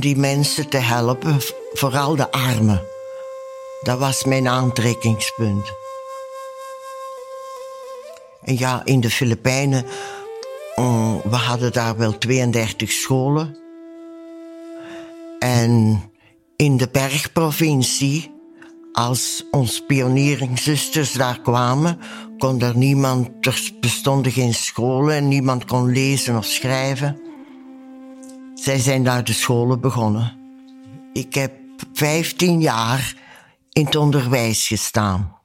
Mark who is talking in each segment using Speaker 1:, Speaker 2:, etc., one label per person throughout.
Speaker 1: die mensen te helpen, vooral de armen. Dat was mijn aantrekkingspunt. En ja, in de Filipijnen, mm, we hadden daar wel 32 scholen. En in de bergprovincie, als ons pionieringszusters daar kwamen, kon er niemand, er bestonden geen scholen en niemand kon lezen of schrijven. Zij zijn daar de scholen begonnen. Ik heb 15 jaar in het onderwijs gestaan.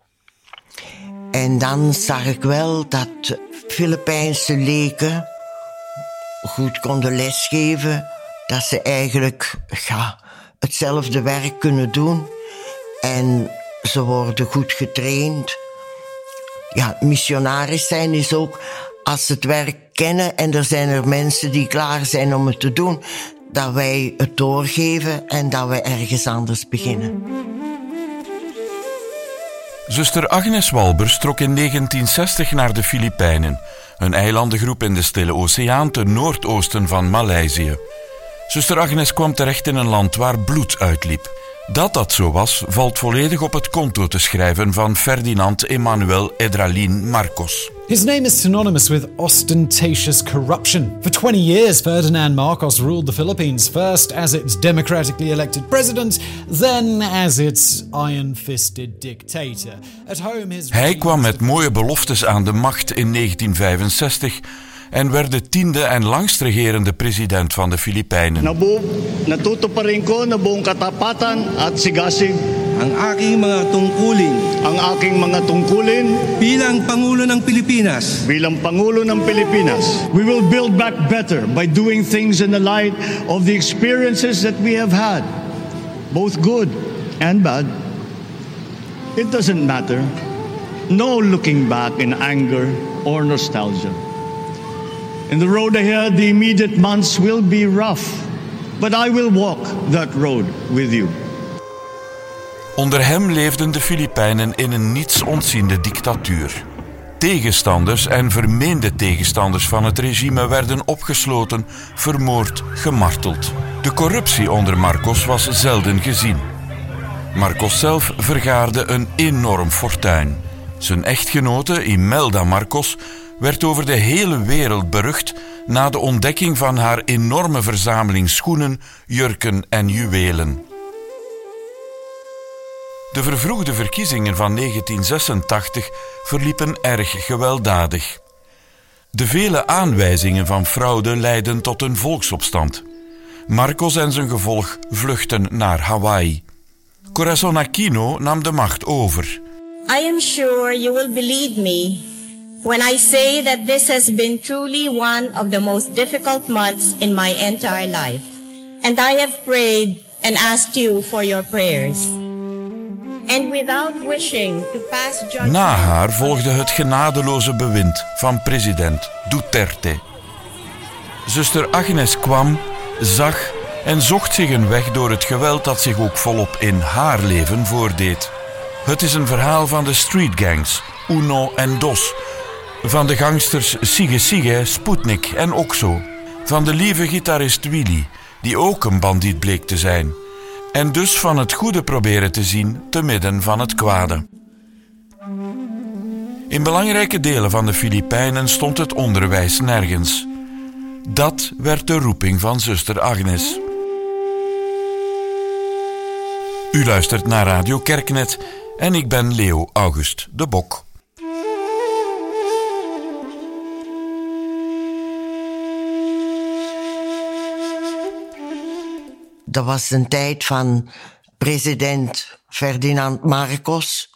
Speaker 1: En dan zag ik wel dat Filipijnse leken goed konden lesgeven, dat ze eigenlijk ja, hetzelfde werk kunnen doen. En ze worden goed getraind. Ja, missionaris zijn is ook als het werk kennen en er zijn er mensen die klaar zijn om het te doen, dat wij het doorgeven en dat wij ergens anders beginnen.
Speaker 2: Zuster Agnes Walbers trok in 1960 naar de Filipijnen, een eilandengroep in de Stille Oceaan ten noordoosten van Maleisië. Zuster Agnes kwam terecht in een land waar bloed uitliep. Dat dat zo was, valt volledig op het konto te schrijven van Ferdinand Emmanuel Edralin Marcos.
Speaker 3: His name is synonymous with ostentatious corruption. For 20 years, Ferdinand Marcos ruled the Philippines, first as its democratically elected president, then as its iron fisted dictator.
Speaker 2: At home, his Hij kwam met mooie beloftes aan de macht in 1965 en werd de tiende en langst regerende president van de Filipijnen.
Speaker 4: Natutuparin ko na buong katapatan at sigasig
Speaker 5: ang aking mga tungkulin
Speaker 4: ang aking mga tungkulin
Speaker 5: bilang Pangulo ng Pilipinas.
Speaker 4: Bilang Pangulo ng Pilipinas. We will build back better by doing things in the light of the experiences that we have had, both good and bad. It doesn't matter. No looking back in anger or nostalgia. In the road ahead, the immediate months will be rough, but I will walk that road with you.
Speaker 2: Onder hem leefden de Filipijnen in een niets ontziende dictatuur. Tegenstanders en vermeende tegenstanders van het regime werden opgesloten, vermoord, gemarteld. De corruptie onder Marcos was zelden gezien. Marcos zelf vergaarde een enorm fortuin. Zijn echtgenote Imelda Marcos werd over de hele wereld berucht na de ontdekking van haar enorme verzameling schoenen, jurken en juwelen. De vervroegde verkiezingen van 1986 verliepen erg gewelddadig. De vele aanwijzingen van fraude leidden tot een volksopstand. Marcos en zijn gevolg vluchten naar Hawaii. Corazon Aquino nam de macht over.
Speaker 6: I am sure you will believe me when I say that this has been truly one of the most difficult months in my entire life. And I have prayed and asked you for your prayers. And without wishing to pass judgment...
Speaker 2: Na haar volgde het genadeloze bewind van president Duterte. Zuster Agnes kwam, zag en zocht zich een weg door het geweld dat zich ook volop in haar leven voordeed. Het is een verhaal van de streetgangs, Uno en Dos, van de gangsters Sige Sige, Sputnik en Oxo, van de lieve gitarist Willy, die ook een bandiet bleek te zijn en dus van het goede proberen te zien te midden van het kwade. In belangrijke delen van de Filipijnen stond het onderwijs nergens. Dat werd de roeping van zuster Agnes. U luistert naar Radio Kerknet en ik ben Leo August de Bok.
Speaker 1: Dat was een tijd van president Ferdinand Marcos,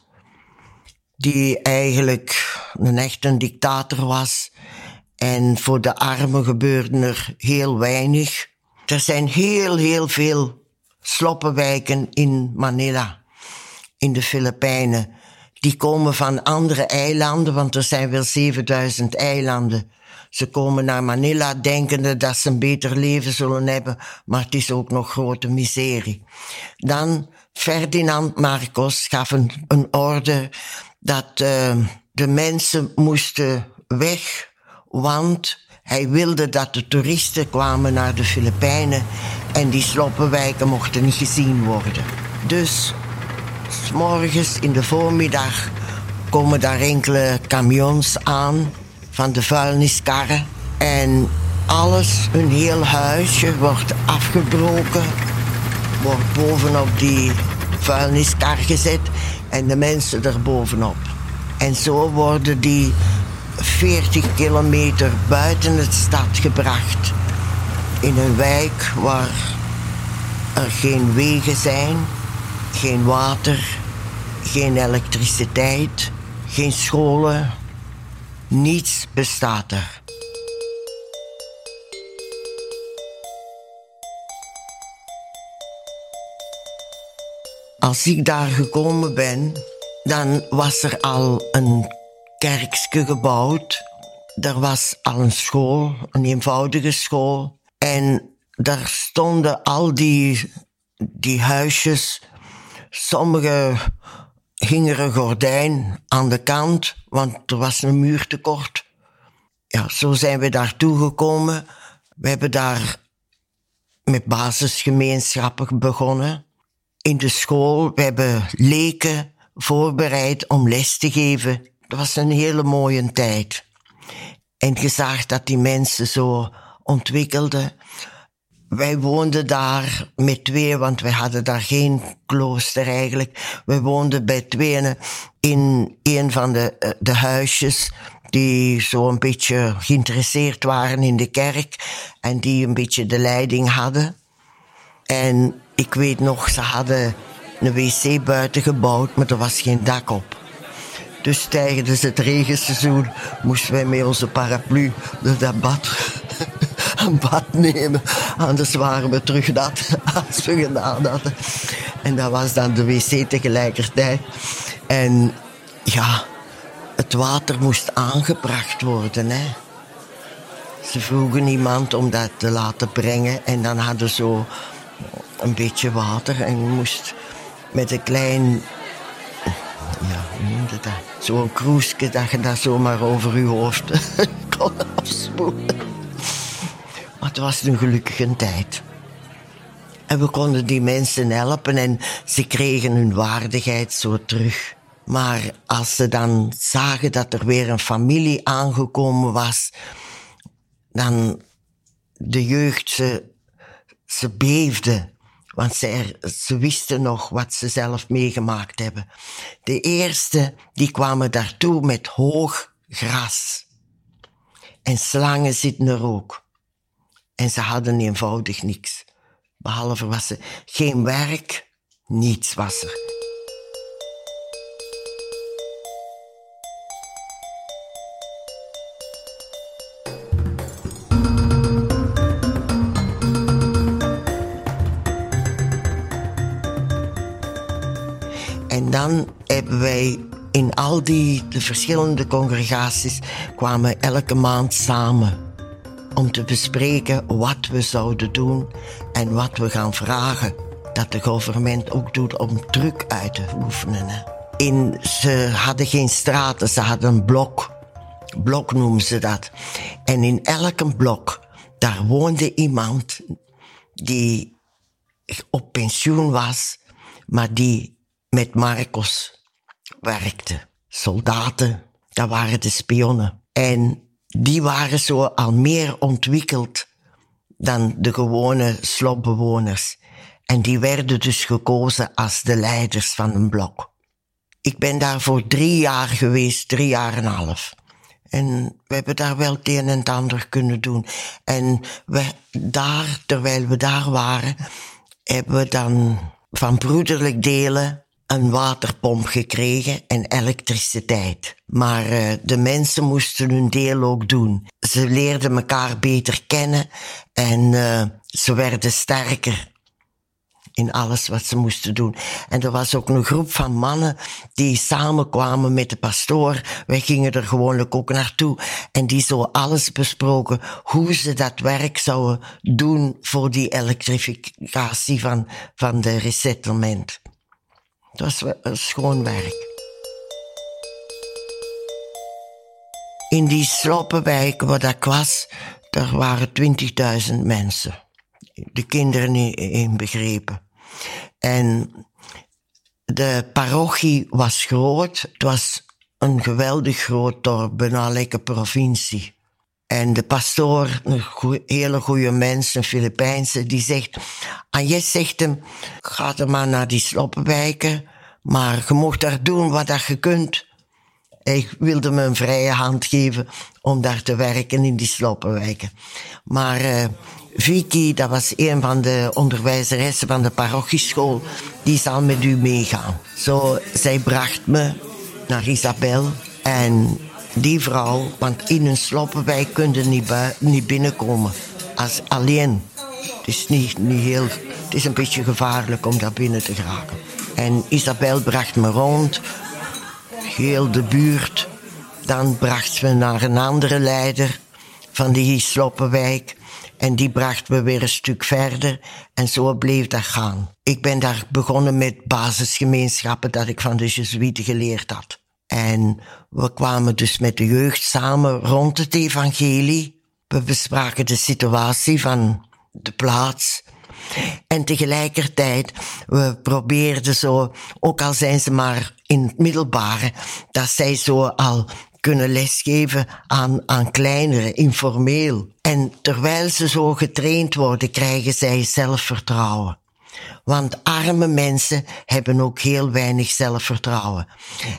Speaker 1: die eigenlijk een echte dictator was. En voor de armen gebeurde er heel weinig. Er zijn heel, heel veel sloppenwijken in Manila, in de Filipijnen. Die komen van andere eilanden, want er zijn wel 7000 eilanden. Ze komen naar Manila denkende dat ze een beter leven zullen hebben, maar het is ook nog grote miserie. Dan Ferdinand Marcos gaf een, een orde dat uh, de mensen moesten weg Want hij wilde dat de toeristen kwamen naar de Filipijnen en die sloppenwijken mochten niet gezien worden. Dus, s morgens in de voormiddag komen daar enkele camions aan van de vuilniskarren. En alles, een heel huisje, wordt afgebroken, wordt bovenop die vuilniskar gezet en de mensen er bovenop. En zo worden die 40 kilometer buiten het stad gebracht. In een wijk waar er geen wegen zijn, geen water, geen elektriciteit, geen scholen. Niets bestaat er. Als ik daar gekomen ben, dan was er al een kerkje gebouwd. Er was al een school, een eenvoudige school. En daar stonden al die, die huisjes. Sommige hingen een gordijn aan de kant, want er was een muur tekort. Ja, zo zijn we daartoe gekomen. We hebben daar met basisgemeenschappen begonnen. In de school, we hebben leken voorbereid om les te geven. Dat was een hele mooie tijd. En je zag dat die mensen zo ontwikkelden. Wij woonden daar met twee, want wij hadden daar geen klooster eigenlijk. We woonden bij tweeën in een van de, eh, de huisjes die zo een beetje geïnteresseerd waren in de kerk en die een beetje de leiding hadden. En ik weet nog, ze hadden een wc buiten gebouwd, maar er was geen dak op. Dus tijdens het regenseizoen moesten wij met onze paraplu door dat bad, een bad nemen. Anders waren we terug nat als we gedaan hadden. En dat was dan de wc tegelijkertijd. En ja, het water moest aangebracht worden. Hè. Ze vroegen iemand om dat te laten brengen en dan hadden ze zo een beetje water en je moest met een klein ja, hoe noemde dat? Zo'n kroesje dat je dat zomaar over je hoofd kon afspoelen. Maar het was een gelukkige tijd. En we konden die mensen helpen en ze kregen hun waardigheid zo terug. Maar als ze dan zagen dat er weer een familie aangekomen was, dan de jeugd, ze, ze beefde. Want ze, ze wisten nog wat ze zelf meegemaakt hebben. De eerste, die kwamen daartoe met hoog gras. En slangen zitten er ook. En ze hadden eenvoudig niks. Behalve was er geen werk, niets was er. En dan hebben wij in al die de verschillende congregaties kwamen elke maand samen om te bespreken wat we zouden doen en wat we gaan vragen dat de gouvernement ook doet om druk uit te oefenen. In, ze hadden geen straten, ze hadden een blok. Blok noemen ze dat. En in elke blok, daar woonde iemand die op pensioen was, maar die met Marcos werkte. Soldaten, dat waren de spionnen. En die waren zo al meer ontwikkeld dan de gewone slopbewoners. En die werden dus gekozen als de leiders van een blok. Ik ben daar voor drie jaar geweest, drie jaar en een half. En we hebben daar wel het een en ander kunnen doen. En we, daar, terwijl we daar waren, hebben we dan van broederlijk delen een waterpomp gekregen en elektriciteit. Maar uh, de mensen moesten hun deel ook doen. Ze leerden elkaar beter kennen en uh, ze werden sterker in alles wat ze moesten doen. En er was ook een groep van mannen die samenkwamen met de pastoor. Wij gingen er gewoonlijk ook naartoe. En die zo alles besproken hoe ze dat werk zouden doen voor die elektrificatie van, van de resettlement. Het was schoon werk. In die sloppenwijk waar ik was, daar waren 20.000 mensen. De kinderen inbegrepen. En de parochie was groot. Het was een geweldig groot dorp, bijna lekker provincie. En de pastoor, een hele goede mens, een Filipijnse, die zegt... Agnes zegt hem, ga er maar naar die sloppenwijken, maar je mocht daar doen wat dat je kunt. Hij wilde me een vrije hand geven om daar te werken in die sloppenwijken. Maar uh, Vicky, dat was een van de onderwijzeressen van de parochieschool, die zal met u meegaan. Zo, zij bracht me naar Isabel en die vrouw, want in een sloppenwijk kun je niet, niet binnenkomen. Als alleen. Het is niet, niet heel... Het is een beetje gevaarlijk om daar binnen te geraken. En Isabel bracht me rond. Heel de buurt. Dan bracht ze me naar een andere leider van die sloppenwijk. En die bracht me weer een stuk verder. En zo bleef dat gaan. Ik ben daar begonnen met basisgemeenschappen dat ik van de Jesuiten geleerd had. En we kwamen dus met de jeugd samen rond het evangelie. We bespraken de situatie van de plaats. En tegelijkertijd, we probeerden zo, ook al zijn ze maar in het middelbare, dat zij zo al kunnen lesgeven aan, aan kleinere, informeel. En terwijl ze zo getraind worden, krijgen zij zelfvertrouwen. Want arme mensen hebben ook heel weinig zelfvertrouwen.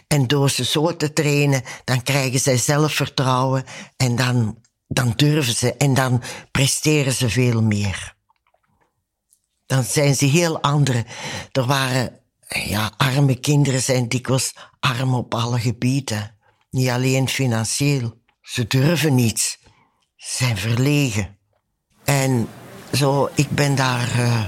Speaker 1: En door ze zo te trainen, dan krijgen zij zelfvertrouwen en dan, dan durven ze en dan presteren ze veel meer. Dan zijn ze heel andere. Er waren, ja, arme kinderen zijn dikwijls arm op alle gebieden. Niet alleen financieel. Ze durven niets. Ze zijn verlegen. En zo, ik ben daar. Uh,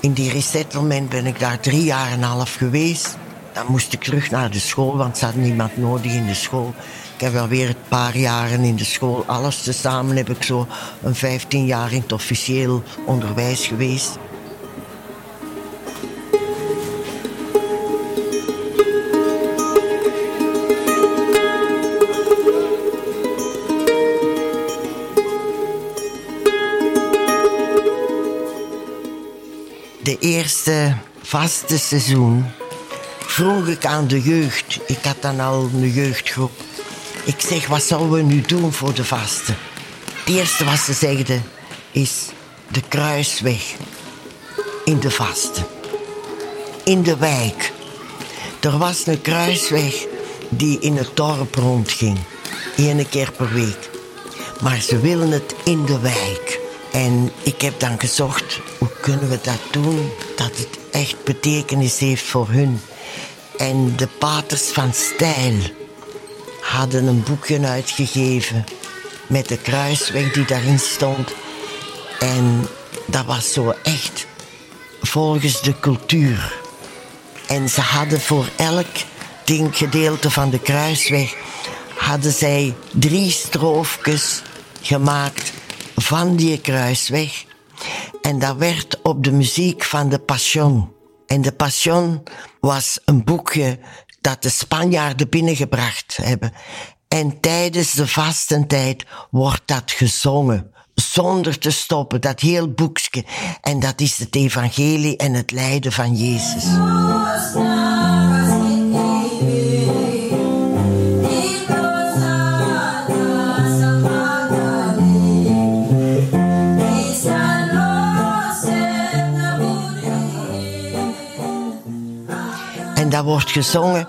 Speaker 1: in die resettlement ben ik daar drie jaar en een half geweest. Dan moest ik terug naar de school, want ze hadden niemand nodig in de school. Ik heb alweer een paar jaren in de school. Alles tezamen heb ik zo een 15 jaar in het officieel onderwijs geweest. Eerste vaste seizoen vroeg ik aan de jeugd. Ik had dan al een jeugdgroep. Ik zeg, wat zouden we nu doen voor de vaste? Het eerste wat ze zeiden is de kruisweg in de vaste. In de wijk. Er was een kruisweg die in het dorp rondging. Eén keer per week. Maar ze willen het in de wijk. En ik heb dan gezocht, kunnen we dat doen dat het echt betekenis heeft voor hun? En de paters van Stijl hadden een boekje uitgegeven met de kruisweg die daarin stond. En dat was zo echt volgens de cultuur. En ze hadden voor elk ding, gedeelte van de kruisweg, hadden zij drie stroofjes gemaakt van die kruisweg. En dat werd op de muziek van de Passion. En de Passion was een boekje dat de Spanjaarden binnengebracht hebben. En tijdens de vastentijd wordt dat gezongen. Zonder te stoppen, dat heel boekje. En dat is het evangelie en het lijden van Jezus. Dat wordt gezongen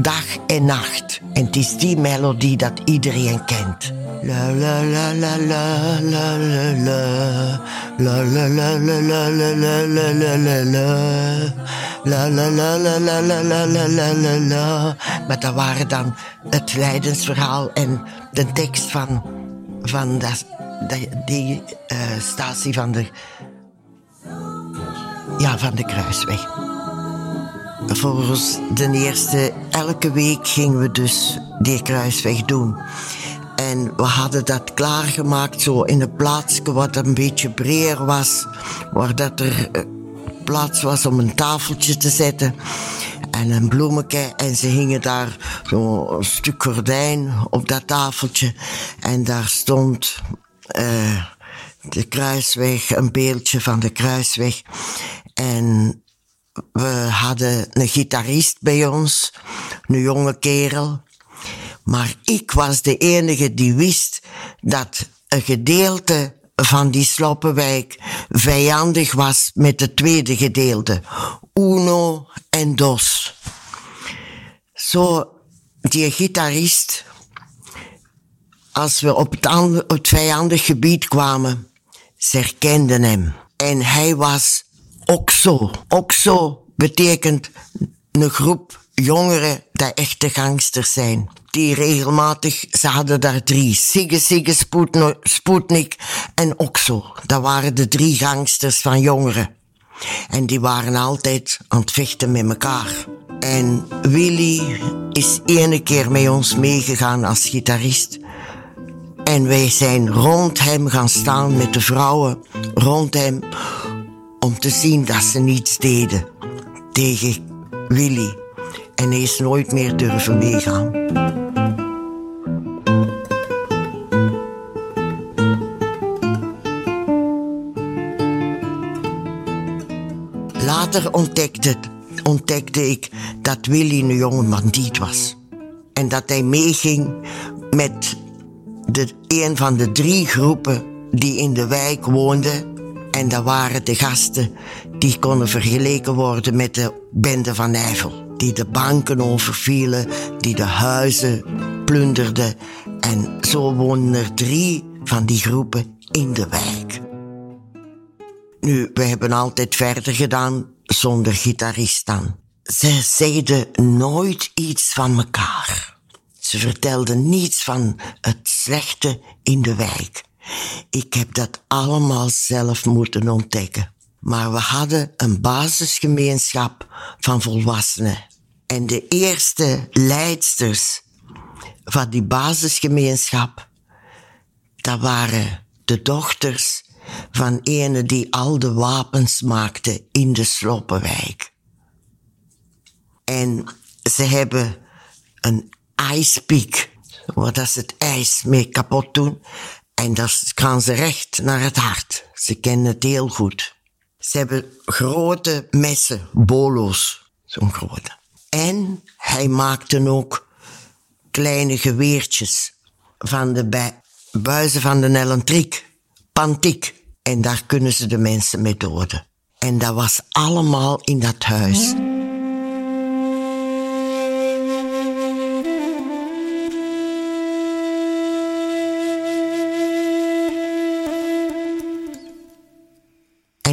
Speaker 1: dag en nacht. En het is die melodie dat iedereen kent. La la la la la la la la La la la la la la la la la la Maar dat waren dan het lijdensverhaal en de tekst van, van dat, die uh, statie van de, ja, van de kruisweg volgens de eerste, elke week gingen we dus die kruisweg doen. En we hadden dat klaargemaakt zo in een plaatsje wat een beetje breer was. Waar dat er eh, plaats was om een tafeltje te zetten. en een bloemetje. En ze hingen daar zo'n stuk gordijn op dat tafeltje. En daar stond uh, de kruisweg, een beeldje van de kruisweg. En we hadden een gitarist bij ons, een jonge kerel. Maar ik was de enige die wist dat een gedeelte van die Sloppenwijk vijandig was met het tweede gedeelte. Uno en Dos. Zo, die gitarist, als we op het, vijandig gebied kwamen, ze herkenden hem. En hij was OXO. OXO betekent een groep jongeren die echte gangsters zijn. Die regelmatig, ze hadden daar drie. Sigge, Sigge, Sputnik en OXO. Dat waren de drie gangsters van jongeren. En die waren altijd aan het vechten met elkaar. En Willy is ene keer met ons meegegaan als gitarist. En wij zijn rond hem gaan staan met de vrouwen rond hem om te zien dat ze niets deden tegen Willy. En hij is nooit meer durven meegaan. Later ontdekte, ontdekte ik dat Willy een jonge bandiet was. En dat hij meeging met de, een van de drie groepen die in de wijk woonden. En dat waren de gasten die konden vergeleken worden met de bende van Nijvel. Die de banken overvielen, die de huizen plunderden. En zo woonden er drie van die groepen in de wijk. Nu, we hebben altijd verder gedaan zonder gitarist dan. Ze zeiden nooit iets van elkaar. Ze vertelde niets van het slechte in de wijk. Ik heb dat allemaal zelf moeten ontdekken. Maar we hadden een basisgemeenschap van volwassenen. En de eerste leidsters van die basisgemeenschap, dat waren de dochters van ene die al de wapens maakte in de Sloppenwijk. En ze hebben een ijspiek, waar dat ze het ijs mee kapot doen. En dat gaan ze recht naar het hart. Ze kennen het heel goed. Ze hebben grote messen, bolo's, zo'n grote. En hij maakte ook kleine geweertjes van de buizen van de Ellentrik, pantiek. En daar kunnen ze de mensen mee doden. En dat was allemaal in dat huis.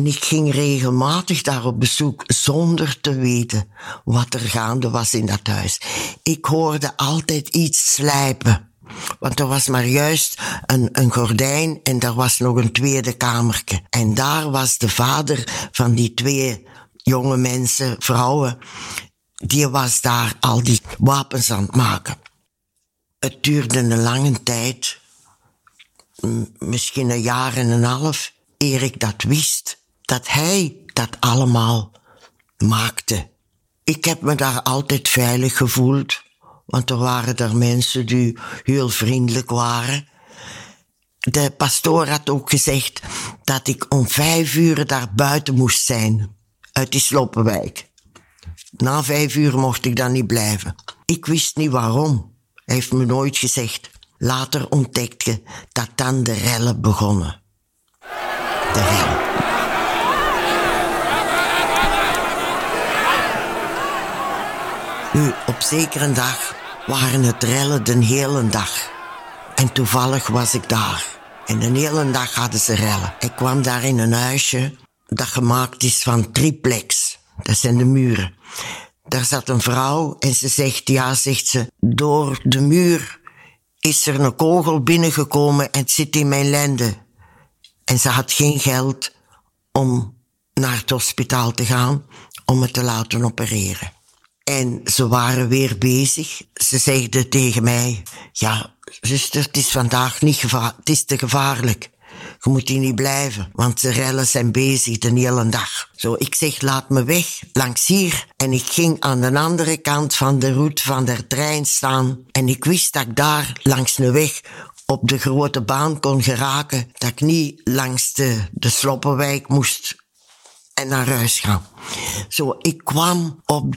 Speaker 1: En ik ging regelmatig daar op bezoek zonder te weten wat er gaande was in dat huis. Ik hoorde altijd iets slijpen. Want er was maar juist een, een gordijn en er was nog een tweede kamertje. En daar was de vader van die twee jonge mensen, vrouwen, die was daar al die wapens aan het maken. Het duurde een lange tijd, misschien een jaar en een half, eer ik dat wist dat hij dat allemaal maakte. Ik heb me daar altijd veilig gevoeld, want er waren daar mensen die heel vriendelijk waren. De pastoor had ook gezegd dat ik om vijf uur daar buiten moest zijn, uit die Sloppenwijk. Na vijf uur mocht ik dan niet blijven. Ik wist niet waarom. Hij heeft me nooit gezegd. Later ontdekte dat dan de rellen begonnen. De rellen. Nu, op zekere dag waren het rellen de hele dag. En toevallig was ik daar. En de hele dag hadden ze rellen. Ik kwam daar in een huisje dat gemaakt is van triplex. Dat zijn de muren. Daar zat een vrouw en ze zegt, ja, zegt ze, door de muur is er een kogel binnengekomen en het zit in mijn lende. En ze had geen geld om naar het hospitaal te gaan om het te laten opereren. En ze waren weer bezig. Ze zeiden tegen mij, ja, zuster, het is vandaag niet. Het is te gevaarlijk. je moet hier niet blijven, want de rellen zijn bezig de hele dag. Zo, ik zeg, laat me weg, langs hier. En ik ging aan de andere kant van de route van de trein staan. En ik wist dat ik daar langs de weg op de grote baan kon geraken. Dat ik niet langs de, de Sloppenwijk moest en naar huis gaan. Zo, ik kwam op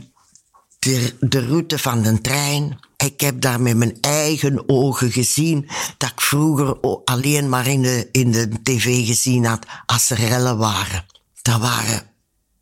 Speaker 1: de, route van de trein. Ik heb daar met mijn eigen ogen gezien dat ik vroeger alleen maar in de, in de tv gezien had als er rellen waren. Dat waren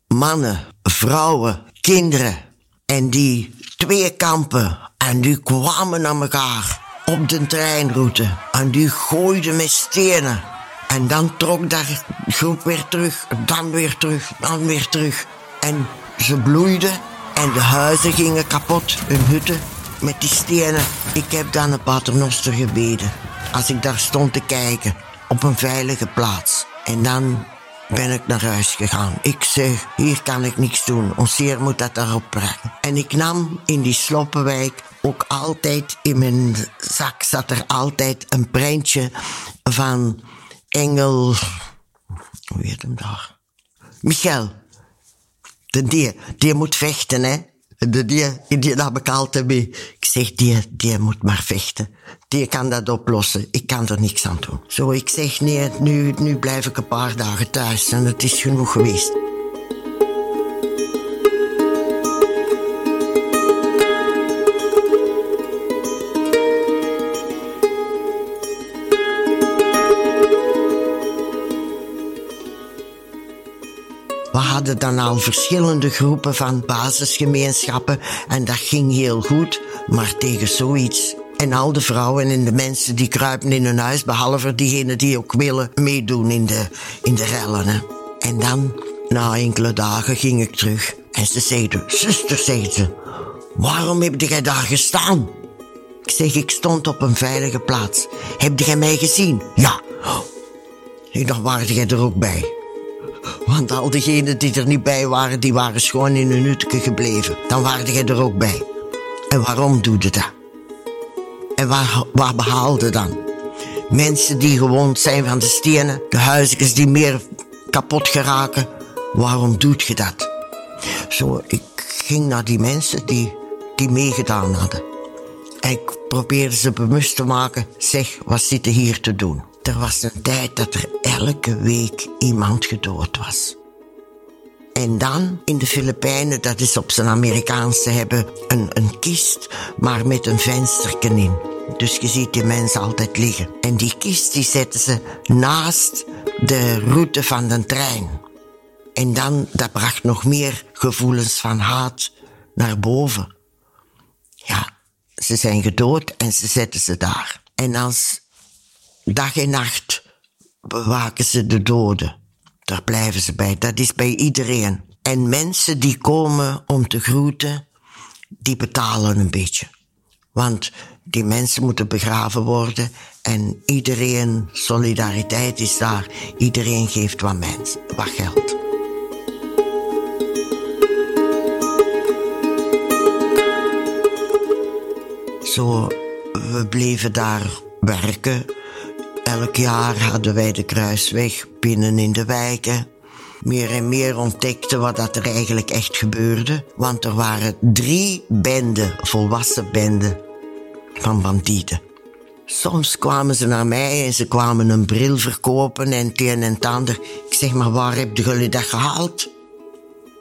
Speaker 1: mannen, vrouwen, kinderen. En die twee kampen. En die kwamen naar elkaar op de treinroute. En die gooiden met stenen. En dan trok daar groep weer terug, dan weer terug, dan weer terug. En ze bloeiden en de huizen gingen kapot, hun hutten met die stenen. Ik heb dan een paternoster gebeden. Als ik daar stond te kijken, op een veilige plaats. En dan ben ik naar huis gegaan. Ik zeg, hier kan ik niks doen. Ons heer moet dat daarop brengen. En ik nam in die Sloppenwijk ook altijd in mijn zak zat er altijd een prentje van Engel. Hoe heet hem daar? Michel. De die, die moet vechten, hè. De die, die heb ik altijd mee. Ik zeg, die, die moet maar vechten. Die kan dat oplossen. Ik kan er niks aan doen. Zo, ik zeg, nee, nu, nu blijf ik een paar dagen thuis en het is genoeg geweest. Hadden dan al verschillende groepen van basisgemeenschappen en dat ging heel goed, maar tegen zoiets. En al de vrouwen en de mensen die kruipen in hun huis, behalve diegenen die ook willen meedoen in de, in de rellen. En dan, na enkele dagen, ging ik terug en ze zeiden, zuster, zei ze, waarom heb jij daar gestaan? Ik zeg, ik stond op een veilige plaats. Heb jij mij gezien? Ja. En dan waren jij er ook bij. Want al diegenen die er niet bij waren, die waren gewoon in hun hutje gebleven. Dan waren jij er ook bij. En waarom doe je dat? En waar, waar behaalde dan? Mensen die gewond zijn van de stenen, de huisjes die meer kapot geraken. Waarom doet je dat? Zo, ik ging naar die mensen die, die meegedaan hadden. En ik probeerde ze bewust te maken, zeg, wat zit er hier te doen? Er was een tijd dat er elke week iemand gedood was. En dan in de Filipijnen, dat is op zijn Amerikaans, ze hebben een, een kist, maar met een vensterken in. Dus je ziet die mensen altijd liggen. En die kist die zetten ze naast de route van de trein. En dan, dat bracht nog meer gevoelens van haat naar boven. Ja, ze zijn gedood en ze zetten ze daar. En als dag en nacht bewaken ze de doden. Daar blijven ze bij. Dat is bij iedereen. En mensen die komen om te groeten, die betalen een beetje. Want die mensen moeten begraven worden en iedereen, solidariteit is daar. Iedereen geeft wat, mens, wat geld. Zo, we bleven daar werken. Elk jaar hadden wij de kruisweg binnen in de wijken. Meer en meer ontdekten wat dat er eigenlijk echt gebeurde. Want er waren drie benden, volwassen benden, van bandieten. Soms kwamen ze naar mij en ze kwamen een bril verkopen en het een en het ander. Ik zeg maar, waar hebben jullie dat gehaald?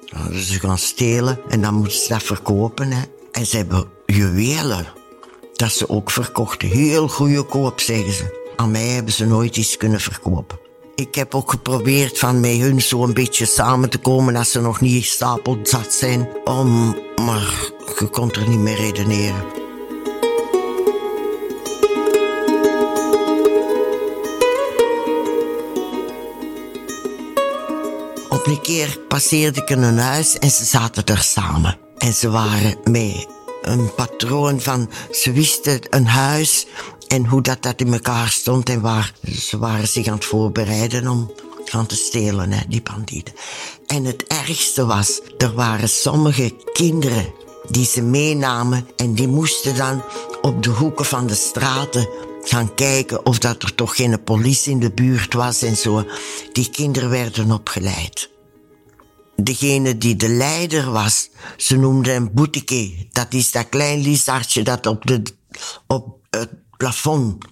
Speaker 1: Nou, ze gaan stelen en dan moeten ze dat verkopen. Hè. En ze hebben juwelen dat ze ook verkochten. Heel goedkoop, zeggen ze. Aan mij hebben ze nooit iets kunnen verkopen. Ik heb ook geprobeerd van met hun zo een beetje samen te komen als ze nog niet stapeld zat zijn. Om, maar je kon er niet meer redeneren. Op een keer passeerde ik in een huis en ze zaten er samen. En ze waren met een patroon van, ze wisten een huis en hoe dat, dat in elkaar stond en waar. Ze waren zich aan het voorbereiden om gaan te stelen, hè, die bandieten. En het ergste was, er waren sommige kinderen die ze meenamen en die moesten dan op de hoeken van de straten gaan kijken of dat er toch geen politie in de buurt was en zo. Die kinderen werden opgeleid. Degene die de leider was, ze noemden hem Boutike. Dat is dat klein lizardje dat op, de, op het plafond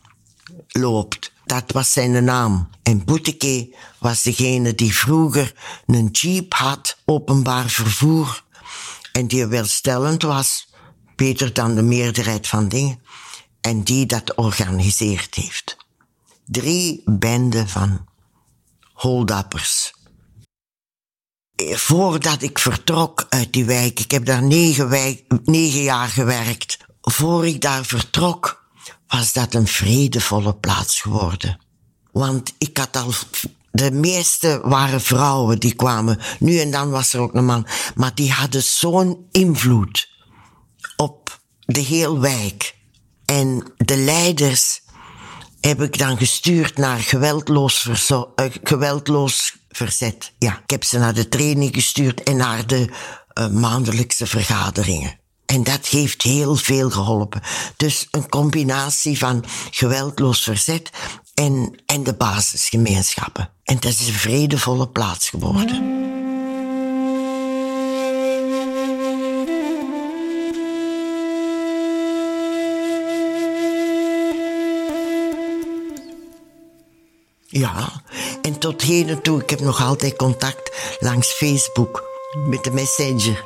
Speaker 1: loopt. Dat was zijn naam. En Bouteke was degene die vroeger een jeep had, openbaar vervoer. En die welstellend was, beter dan de meerderheid van dingen. En die dat georganiseerd heeft. Drie benden van holdappers. Voordat ik vertrok uit die wijk, ik heb daar negen, negen jaar gewerkt. Voor ik daar vertrok, was dat een vredevolle plaats geworden. Want ik had al, de meeste waren vrouwen die kwamen. Nu en dan was er ook een man. Maar die hadden zo'n invloed op de hele wijk. En de leiders heb ik dan gestuurd naar geweldloos, uh, geweldloos verzet. Ja, ik heb ze naar de training gestuurd en naar de uh, maandelijkse vergaderingen. En dat heeft heel veel geholpen. Dus een combinatie van geweldloos verzet en, en de basisgemeenschappen. En dat is een vredevolle plaats geworden. Ja, en tot heden toe, ik heb nog altijd contact langs Facebook met de messenger.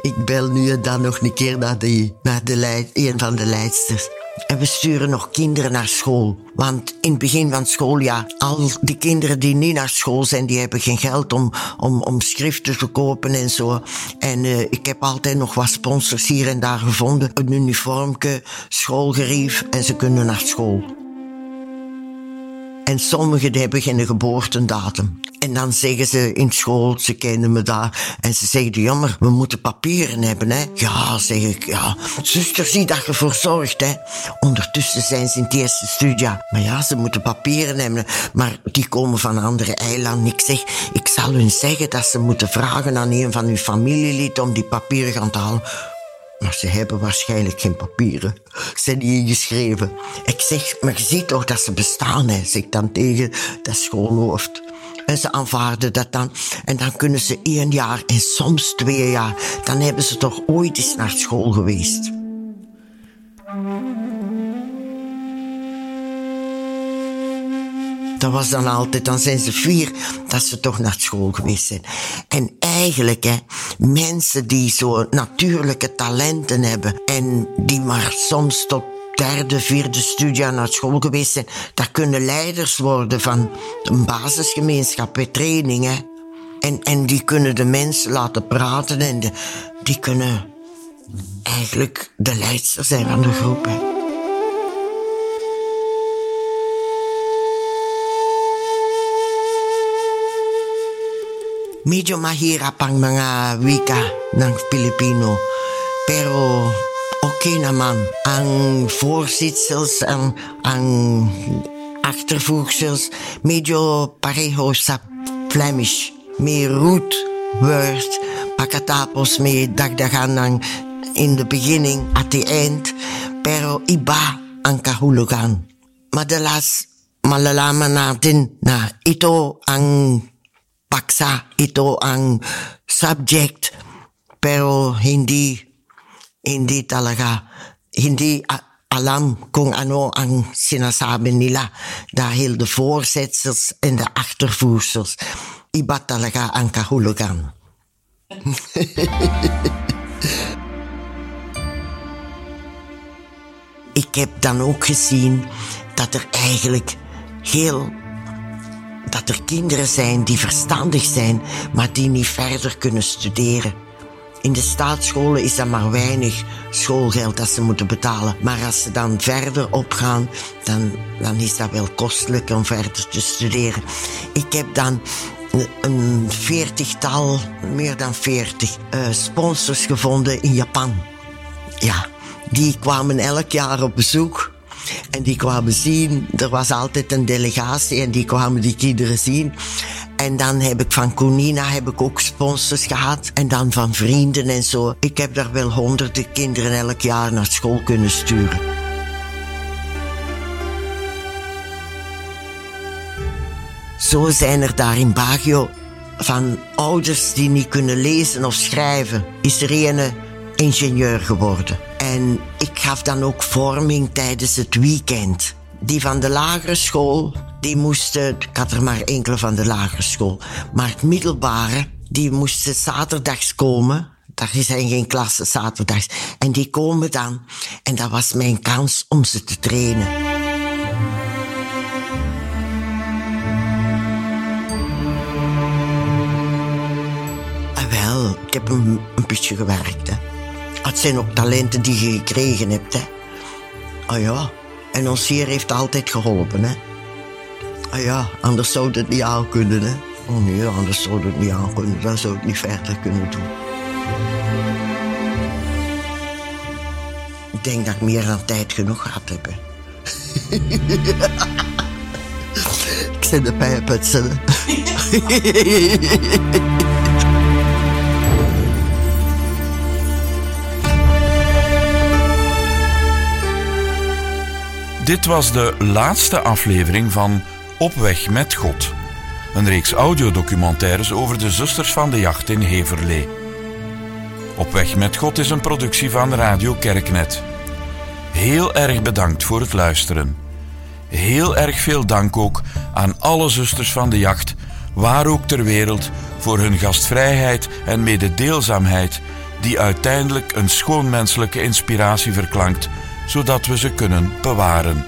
Speaker 1: Ik bel nu en dan nog een keer naar, die, naar de een van de leidsters. En we sturen nog kinderen naar school. Want in het begin van het schooljaar, al die kinderen die niet naar school zijn, die hebben geen geld om, om, om schriften te kopen en zo. En uh, ik heb altijd nog wat sponsors hier en daar gevonden. Een uniformke, schoolgerief en ze kunnen naar school. En sommigen hebben geen geboortedatum. En dan zeggen ze in school, ze kennen me daar. En ze zeggen, jammer, we moeten papieren hebben, hè. Ja, zeg ik, ja. Zuster, zie dat je voor zorgt, hè. Ondertussen zijn ze in het eerste studiejaar. Maar ja, ze moeten papieren hebben. Maar die komen van andere eilanden. Ik zeg, ik zal hun zeggen dat ze moeten vragen aan een van uw familielid om die papieren gaan te halen. Maar ze hebben waarschijnlijk geen papieren. Zijn niet ingeschreven. Ik zeg, maar je ziet toch dat ze bestaan, hè, zeg dan tegen dat schoolhoofd. En ze aanvaarden dat dan. En dan kunnen ze één jaar en soms twee jaar. Dan hebben ze toch ooit eens naar school geweest. Dat was dan altijd, dan zijn ze vier dat ze toch naar school geweest zijn. En eigenlijk, hè, mensen die zo natuurlijke talenten hebben en die maar soms tot derde, vierde studiejaar naar school geweest zijn, dat kunnen leiders worden van een basisgemeenschap bij trainingen. En, en die kunnen de mensen laten praten en die kunnen eigenlijk de leidster zijn van de groep. Hè. Medyo mahirap ang mga wika ng Pilipino. Pero okay naman. Ang voorzitsels, ang, ang achtervoegsels, medyo pareho sa Flemish. May root word, pagkatapos may dagdagan ng in the beginning, at the end, pero iba ang kahulugan. Madalas malalaman natin na ito ang paksa, ito ang subject, pero hindi, hindi talaga, hindi alam kung ano ang sinasabi nila dahil de voorzetsels en de achtervoersels, iba talaga ang kahulugan. Ik heb dan ook gezien dat er eigenlijk heel dat er kinderen zijn die verstandig zijn, maar die niet verder kunnen studeren. In de staatsscholen is dat maar weinig schoolgeld dat ze moeten betalen. Maar als ze dan verder opgaan, dan, dan is dat wel kostelijk om verder te studeren. Ik heb dan een veertigtal, meer dan veertig, uh, sponsors gevonden in Japan. Ja, die kwamen elk jaar op bezoek. En die kwamen zien. Er was altijd een delegatie en die kwamen die kinderen zien. En dan heb ik van Conina heb ik ook sponsors gehad. En dan van vrienden en zo. Ik heb daar wel honderden kinderen elk jaar naar school kunnen sturen. Zo zijn er daar in Bagio van ouders die niet kunnen lezen of schrijven, is er eh, ingenieur geworden. En ik gaf dan ook vorming tijdens het weekend. Die van de lagere school, die moesten, ik had er maar enkele van de lagere school, maar het middelbare, die moesten zaterdags komen. Daar zijn geen klassen zaterdags. En die komen dan. En dat was mijn kans om ze te trainen. Ah, wel, ik heb een, een beetje gewerkt. Hè. Het zijn ook talenten die je gekregen hebt. Hè. Ah ja, en ons hier heeft altijd geholpen. Hè. Ah ja, anders zou het niet aan kunnen. Hè. Oh nee, anders zou het niet aan kunnen. Dan zou ik niet verder kunnen doen. Ik denk dat ik meer dan tijd genoeg gehad heb. ik zit de pijp uitzetten.
Speaker 2: Dit was de laatste aflevering van Op weg met God. Een reeks audiodocumentaires over de zusters van de jacht in Heverlee. Op weg met God is een productie van Radio Kerknet. Heel erg bedankt voor het luisteren. Heel erg veel dank ook aan alle zusters van de jacht, waar ook ter wereld, voor hun gastvrijheid en mededeelzaamheid, die uiteindelijk een schoonmenselijke inspiratie verklankt, zodat we ze kunnen bewaren.